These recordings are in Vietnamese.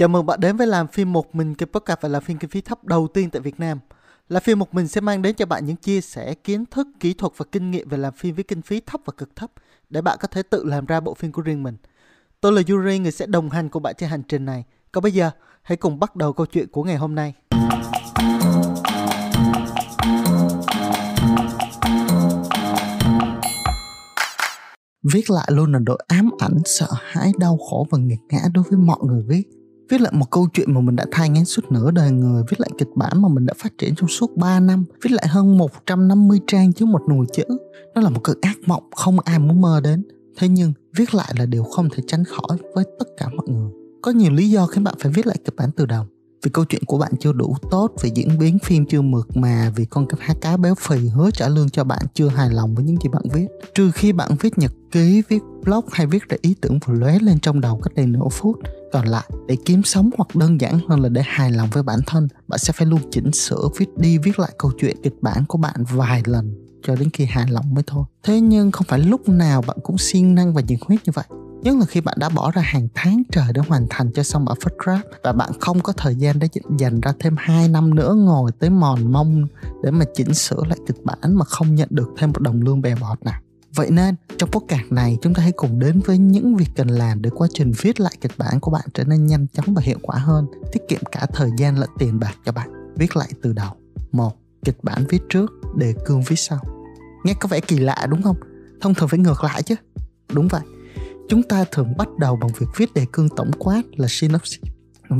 Chào mừng bạn đến với làm phim một mình kênh podcast và là phim kinh phí thấp đầu tiên tại Việt Nam. Là phim một mình sẽ mang đến cho bạn những chia sẻ kiến thức, kỹ thuật và kinh nghiệm về làm phim với kinh phí thấp và cực thấp để bạn có thể tự làm ra bộ phim của riêng mình. Tôi là Yuri, người sẽ đồng hành cùng bạn trên hành trình này. Còn bây giờ, hãy cùng bắt đầu câu chuyện của ngày hôm nay. Viết lại luôn là nỗi ám ảnh, sợ hãi, đau khổ và nghiệt ngã đối với mọi người viết viết lại một câu chuyện mà mình đã thay ngán suốt nửa đời người, viết lại kịch bản mà mình đã phát triển trong suốt 3 năm, viết lại hơn 150 trang chứ một nùi chữ. Nó là một cơn ác mộng, không ai muốn mơ đến. Thế nhưng, viết lại là điều không thể tránh khỏi với tất cả mọi người. Có nhiều lý do khiến bạn phải viết lại kịch bản từ đầu. Vì câu chuyện của bạn chưa đủ tốt, vì diễn biến phim chưa mượt mà, vì con cá béo phì hứa trả lương cho bạn chưa hài lòng với những gì bạn viết. Trừ khi bạn viết nhật ký, viết blog hay viết ra ý tưởng vừa lóe lên trong đầu cách đây nửa phút còn lại, để kiếm sống hoặc đơn giản hơn là để hài lòng với bản thân, bạn sẽ phải luôn chỉnh sửa, viết đi, viết lại câu chuyện kịch bản của bạn vài lần cho đến khi hài lòng mới thôi. Thế nhưng không phải lúc nào bạn cũng siêng năng và nhiệt huyết như vậy. Nhất là khi bạn đã bỏ ra hàng tháng trời để hoàn thành cho xong bản first draft và bạn không có thời gian để dành ra thêm 2 năm nữa ngồi tới mòn mông để mà chỉnh sửa lại kịch bản mà không nhận được thêm một đồng lương bè bọt nào. Vậy nên trong podcast này chúng ta hãy cùng đến với những việc cần làm để quá trình viết lại kịch bản của bạn trở nên nhanh chóng và hiệu quả hơn, tiết kiệm cả thời gian lẫn tiền bạc cho bạn. Viết lại từ đầu. một Kịch bản viết trước, đề cương viết sau. Nghe có vẻ kỳ lạ đúng không? Thông thường phải ngược lại chứ. Đúng vậy. Chúng ta thường bắt đầu bằng việc viết đề cương tổng quát là synopsis.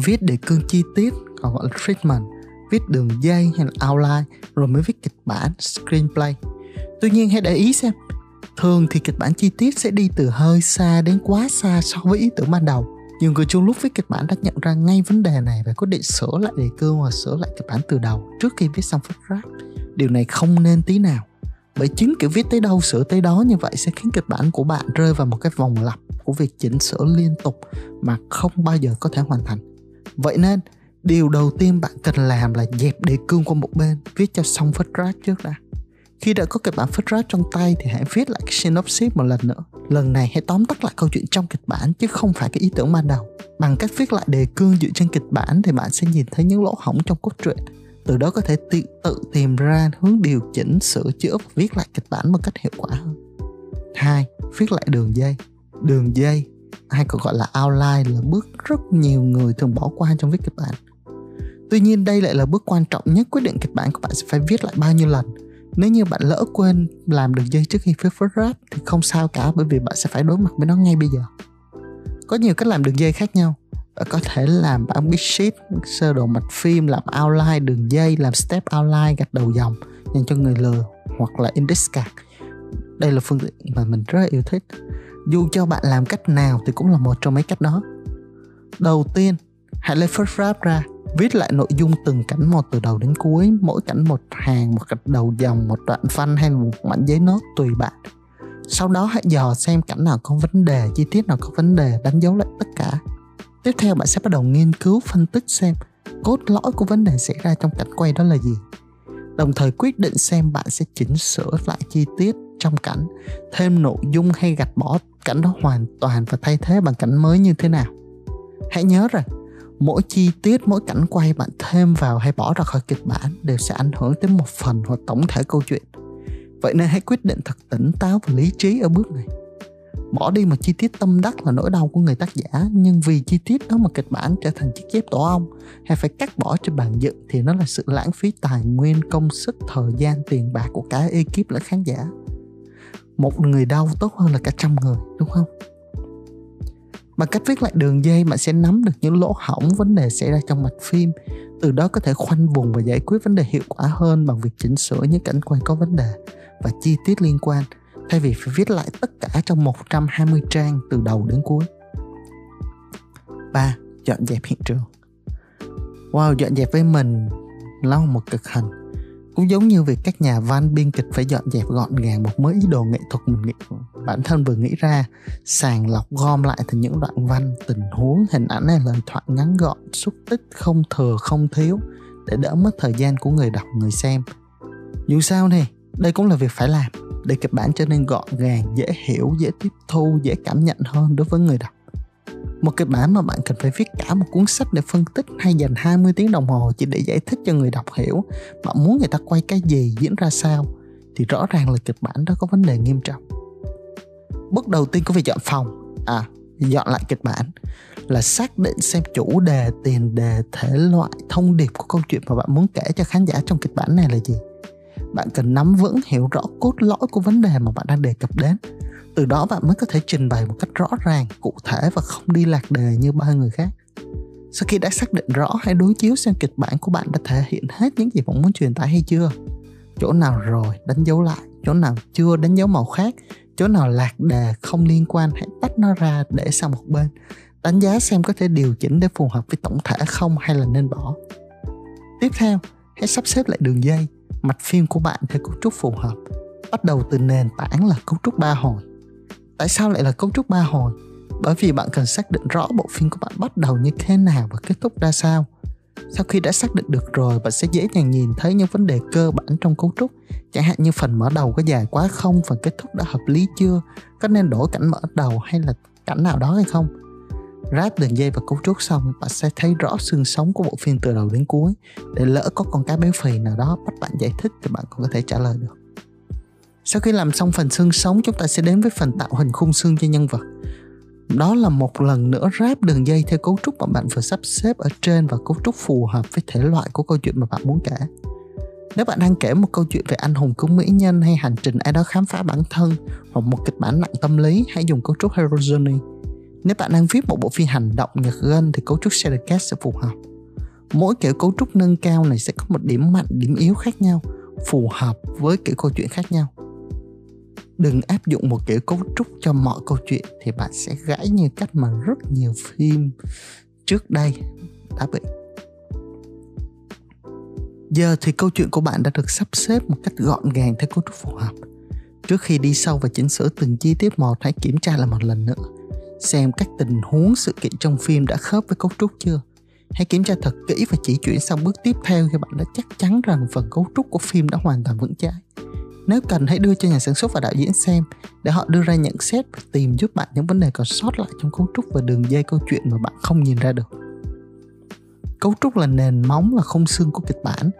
Viết đề cương chi tiết còn gọi là treatment. Viết đường dây hay là outline rồi mới viết kịch bản, screenplay. Tuy nhiên hãy để ý xem Thường thì kịch bản chi tiết sẽ đi từ hơi xa đến quá xa so với ý tưởng ban đầu. Nhiều người chung lúc viết kịch bản đã nhận ra ngay vấn đề này và quyết định sửa lại đề cương hoặc sửa lại kịch bản từ đầu trước khi viết xong first draft. Điều này không nên tí nào. Bởi chính kiểu viết tới đâu sửa tới đó như vậy sẽ khiến kịch bản của bạn rơi vào một cái vòng lặp của việc chỉnh sửa liên tục mà không bao giờ có thể hoàn thành. Vậy nên, điều đầu tiên bạn cần làm là dẹp đề cương qua một bên, viết cho xong first draft trước đã. Khi đã có kịch bản phát draft trong tay thì hãy viết lại cái synopsis một lần nữa. Lần này hãy tóm tắt lại câu chuyện trong kịch bản chứ không phải cái ý tưởng ban đầu. Bằng cách viết lại đề cương dựa trên kịch bản thì bạn sẽ nhìn thấy những lỗ hổng trong cốt truyện. Từ đó có thể tự, tự tìm ra hướng điều chỉnh, sửa chữa và viết lại kịch bản một cách hiệu quả hơn. 2. Viết lại đường dây. Đường dây hay còn gọi là outline là bước rất nhiều người thường bỏ qua trong viết kịch bản. Tuy nhiên đây lại là bước quan trọng nhất quyết định kịch bản của bạn sẽ phải viết lại bao nhiêu lần nếu như bạn lỡ quên làm đường dây trước khi phép first draft thì không sao cả, bởi vì bạn sẽ phải đối mặt với nó ngay bây giờ. Có nhiều cách làm đường dây khác nhau. Bạn có thể làm bản big sheet, sơ đồ mạch phim, làm outline đường dây, làm step outline, gạch đầu dòng, dành cho người lừa hoặc là index card. Đây là phương tiện mà mình rất yêu thích. Dù cho bạn làm cách nào thì cũng là một trong mấy cách đó. Đầu tiên, hãy lấy first draft ra viết lại nội dung từng cảnh một từ đầu đến cuối, mỗi cảnh một hàng, một gạch đầu dòng, một đoạn văn hay một mảnh giấy nốt tùy bạn. Sau đó hãy dò xem cảnh nào có vấn đề, chi tiết nào có vấn đề, đánh dấu lại tất cả. Tiếp theo bạn sẽ bắt đầu nghiên cứu, phân tích xem cốt lõi của vấn đề xảy ra trong cảnh quay đó là gì. Đồng thời quyết định xem bạn sẽ chỉnh sửa lại chi tiết trong cảnh, thêm nội dung hay gạch bỏ cảnh đó hoàn toàn và thay thế bằng cảnh mới như thế nào. Hãy nhớ rằng mỗi chi tiết, mỗi cảnh quay bạn thêm vào hay bỏ ra khỏi kịch bản đều sẽ ảnh hưởng tới một phần hoặc tổng thể câu chuyện. Vậy nên hãy quyết định thật tỉnh táo và lý trí ở bước này. Bỏ đi một chi tiết tâm đắc là nỗi đau của người tác giả, nhưng vì chi tiết đó mà kịch bản trở thành chiếc dép tổ ong hay phải cắt bỏ trên bàn dựng thì nó là sự lãng phí tài nguyên, công sức, thời gian, tiền bạc của cả ekip lẫn khán giả. Một người đau tốt hơn là cả trăm người, đúng không? Bằng cách viết lại đường dây bạn sẽ nắm được những lỗ hỏng vấn đề xảy ra trong mạch phim từ đó có thể khoanh vùng và giải quyết vấn đề hiệu quả hơn bằng việc chỉnh sửa những cảnh quay có vấn đề và chi tiết liên quan thay vì phải viết lại tất cả trong 120 trang từ đầu đến cuối. 3. Dọn dẹp hiện trường Wow, dọn dẹp với mình là một cực hành cũng giống như việc các nhà văn biên kịch phải dọn dẹp gọn gàng một mới ý đồ nghệ thuật mình nghĩ bản thân vừa nghĩ ra, sàng lọc gom lại thành những đoạn văn tình huống, hình ảnh hay lời thoại ngắn gọn, xúc tích không thừa, không thiếu, để đỡ mất thời gian của người đọc, người xem. Dù sao thì đây cũng là việc phải làm, để kịch bản trở nên gọn gàng, dễ hiểu, dễ tiếp thu, dễ cảm nhận hơn đối với người đọc một kịch bản mà bạn cần phải viết cả một cuốn sách để phân tích hay dành 20 tiếng đồng hồ chỉ để giải thích cho người đọc hiểu. Bạn muốn người ta quay cái gì, diễn ra sao? Thì rõ ràng là kịch bản đó có vấn đề nghiêm trọng. Bước đầu tiên của việc dọn phòng. À dọn lại kịch bản là xác định xem chủ đề, tiền đề, thể loại, thông điệp của câu chuyện mà bạn muốn kể cho khán giả trong kịch bản này là gì. Bạn cần nắm vững, hiểu rõ cốt lõi của vấn đề mà bạn đang đề cập đến từ đó bạn mới có thể trình bày một cách rõ ràng, cụ thể và không đi lạc đề như ba người khác. Sau khi đã xác định rõ, hãy đối chiếu xem kịch bản của bạn đã thể hiện hết những gì bạn muốn truyền tải hay chưa. Chỗ nào rồi, đánh dấu lại. Chỗ nào chưa, đánh dấu màu khác. Chỗ nào lạc đề, không liên quan, hãy tách nó ra để sang một bên. Đánh giá xem có thể điều chỉnh để phù hợp với tổng thể không hay là nên bỏ. Tiếp theo, hãy sắp xếp lại đường dây. Mạch phim của bạn theo cấu trúc phù hợp. Bắt đầu từ nền tảng là cấu trúc ba hồi tại sao lại là cấu trúc ba hồi? Bởi vì bạn cần xác định rõ bộ phim của bạn bắt đầu như thế nào và kết thúc ra sao. Sau khi đã xác định được rồi, bạn sẽ dễ dàng nhìn thấy những vấn đề cơ bản trong cấu trúc, chẳng hạn như phần mở đầu có dài quá không, phần kết thúc đã hợp lý chưa, có nên đổi cảnh mở đầu hay là cảnh nào đó hay không. Ráp đường dây và cấu trúc xong, bạn sẽ thấy rõ xương sống của bộ phim từ đầu đến cuối, để lỡ có con cá béo phì nào đó bắt bạn giải thích thì bạn cũng có thể trả lời được sau khi làm xong phần xương sống, chúng ta sẽ đến với phần tạo hình khung xương cho nhân vật. Đó là một lần nữa ráp đường dây theo cấu trúc mà bạn vừa sắp xếp ở trên và cấu trúc phù hợp với thể loại của câu chuyện mà bạn muốn kể. Nếu bạn đang kể một câu chuyện về anh hùng cứu mỹ nhân hay hành trình ai đó khám phá bản thân hoặc một kịch bản nặng tâm lý, hãy dùng cấu trúc hero journey nếu bạn đang viết một bộ phim hành động nhật gân thì cấu trúc shader cast sẽ phù hợp. Mỗi kiểu cấu trúc nâng cao này sẽ có một điểm mạnh, điểm yếu khác nhau, phù hợp với kiểu câu chuyện khác nhau đừng áp dụng một kiểu cấu trúc cho mọi câu chuyện thì bạn sẽ gãy như cách mà rất nhiều phim trước đây đã bị. Giờ thì câu chuyện của bạn đã được sắp xếp một cách gọn gàng theo cấu trúc phù hợp. Trước khi đi sâu và chỉnh sửa từng chi tiết một hãy kiểm tra lại một lần nữa, xem các tình huống sự kiện trong phim đã khớp với cấu trúc chưa. Hãy kiểm tra thật kỹ và chỉ chuyển sang bước tiếp theo khi bạn đã chắc chắn rằng phần cấu trúc của phim đã hoàn toàn vững chãi nếu cần hãy đưa cho nhà sản xuất và đạo diễn xem để họ đưa ra nhận xét và tìm giúp bạn những vấn đề còn sót lại trong cấu trúc và đường dây câu chuyện mà bạn không nhìn ra được. Cấu trúc là nền móng là không xương của kịch bản.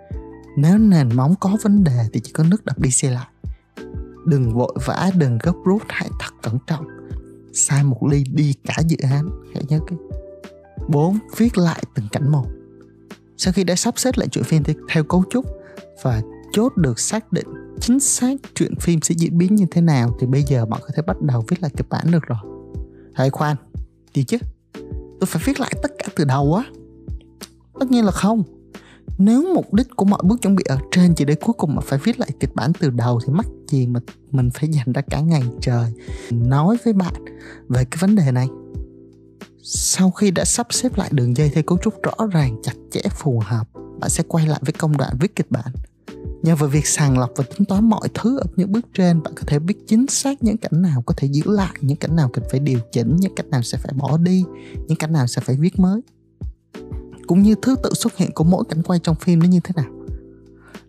Nếu nền móng có vấn đề thì chỉ có nước đập đi xe lại. Đừng vội vã, đừng gấp rút, hãy thật cẩn trọng. Sai một ly đi cả dự án, hãy nhớ cái. 4. Viết lại từng cảnh một. Sau khi đã sắp xếp lại chuyện phim theo cấu trúc và chốt được xác định chính xác chuyện phim sẽ diễn biến như thế nào thì bây giờ bạn có thể bắt đầu viết lại kịch bản được rồi. Hãy khoan gì chứ. Tôi phải viết lại tất cả từ đầu á. Tất nhiên là không. Nếu mục đích của mọi bước chuẩn bị ở trên chỉ để cuối cùng mà phải viết lại kịch bản từ đầu thì mắc gì mà mình phải dành ra cả ngày trời nói với bạn về cái vấn đề này? Sau khi đã sắp xếp lại đường dây theo cấu trúc rõ ràng, chặt chẽ, phù hợp, bạn sẽ quay lại với công đoạn viết kịch bản. Nhờ vào việc sàng lọc và tính toán mọi thứ ở những bước trên, bạn có thể biết chính xác những cảnh nào có thể giữ lại, những cảnh nào cần phải điều chỉnh, những cảnh nào sẽ phải bỏ đi, những cảnh nào sẽ phải viết mới. Cũng như thứ tự xuất hiện của mỗi cảnh quay trong phim nó như thế nào.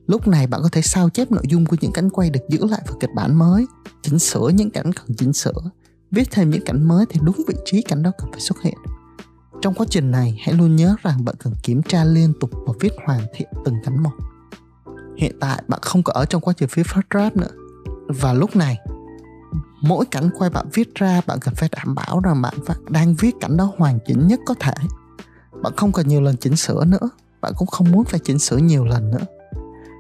Lúc này bạn có thể sao chép nội dung của những cảnh quay được giữ lại vào kịch bản mới, chỉnh sửa những cảnh cần chỉnh sửa, viết thêm những cảnh mới thì đúng vị trí cảnh đó cần phải xuất hiện. Trong quá trình này, hãy luôn nhớ rằng bạn cần kiểm tra liên tục và viết hoàn thiện từng cảnh một hiện tại bạn không có ở trong quá trình viết first draft nữa. Và lúc này, mỗi cảnh quay bạn viết ra, bạn cần phải đảm bảo rằng bạn đang viết cảnh đó hoàn chỉnh nhất có thể. Bạn không cần nhiều lần chỉnh sửa nữa. Bạn cũng không muốn phải chỉnh sửa nhiều lần nữa.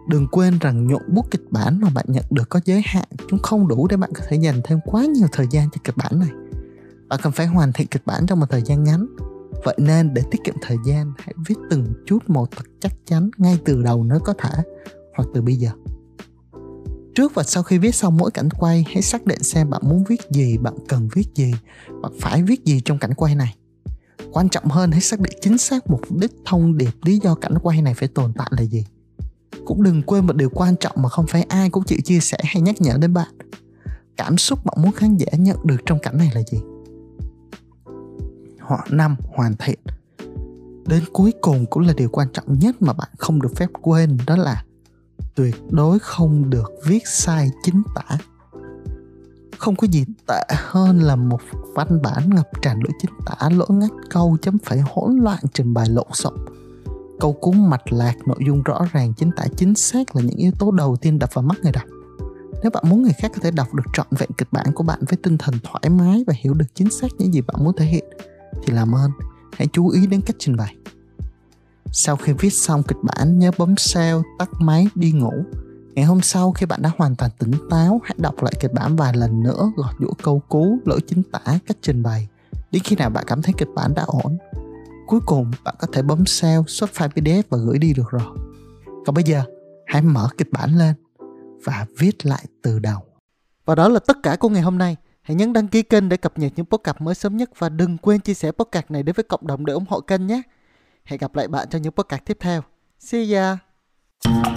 Đừng quên rằng nhuận bút kịch bản mà bạn nhận được có giới hạn chúng không đủ để bạn có thể dành thêm quá nhiều thời gian cho kịch bản này. Bạn cần phải hoàn thiện kịch bản trong một thời gian ngắn. Vậy nên để tiết kiệm thời gian, hãy viết từng chút một thật chắc chắn ngay từ đầu nếu có thể hoặc từ bây giờ. Trước và sau khi viết xong mỗi cảnh quay, hãy xác định xem bạn muốn viết gì, bạn cần viết gì, bạn phải viết gì trong cảnh quay này. Quan trọng hơn, hãy xác định chính xác mục đích, thông điệp, lý do cảnh quay này phải tồn tại là gì. Cũng đừng quên một điều quan trọng mà không phải ai cũng chịu chia sẻ hay nhắc nhở đến bạn. Cảm xúc bạn muốn khán giả nhận được trong cảnh này là gì? Họ năm, hoàn thiện. Đến cuối cùng cũng là điều quan trọng nhất mà bạn không được phép quên, đó là tuyệt đối không được viết sai chính tả. Không có gì tệ hơn là một văn bản ngập tràn lỗi chính tả, lỗi ngắt câu chấm phẩy hỗn loạn trình bày lộn xộn. Câu cuốn mạch lạc nội dung rõ ràng, chính tả chính xác là những yếu tố đầu tiên đập vào mắt người đọc. Nếu bạn muốn người khác có thể đọc được trọn vẹn kịch bản của bạn với tinh thần thoải mái và hiểu được chính xác những gì bạn muốn thể hiện, thì làm ơn, hãy chú ý đến cách trình bày sau khi viết xong kịch bản, nhớ bấm save tắt máy, đi ngủ. Ngày hôm sau khi bạn đã hoàn toàn tỉnh táo, hãy đọc lại kịch bản vài lần nữa, gọt giũa câu cú, lỗi chính tả, cách trình bày. Đến khi nào bạn cảm thấy kịch bản đã ổn. Cuối cùng, bạn có thể bấm save xuất file pdf và gửi đi được rồi. Còn bây giờ, hãy mở kịch bản lên và viết lại từ đầu. Và đó là tất cả của ngày hôm nay. Hãy nhấn đăng ký kênh để cập nhật những podcast mới sớm nhất và đừng quên chia sẻ podcast này đến với cộng đồng để ủng hộ kênh nhé hẹn gặp lại bạn trong những podcast tiếp theo. See ya!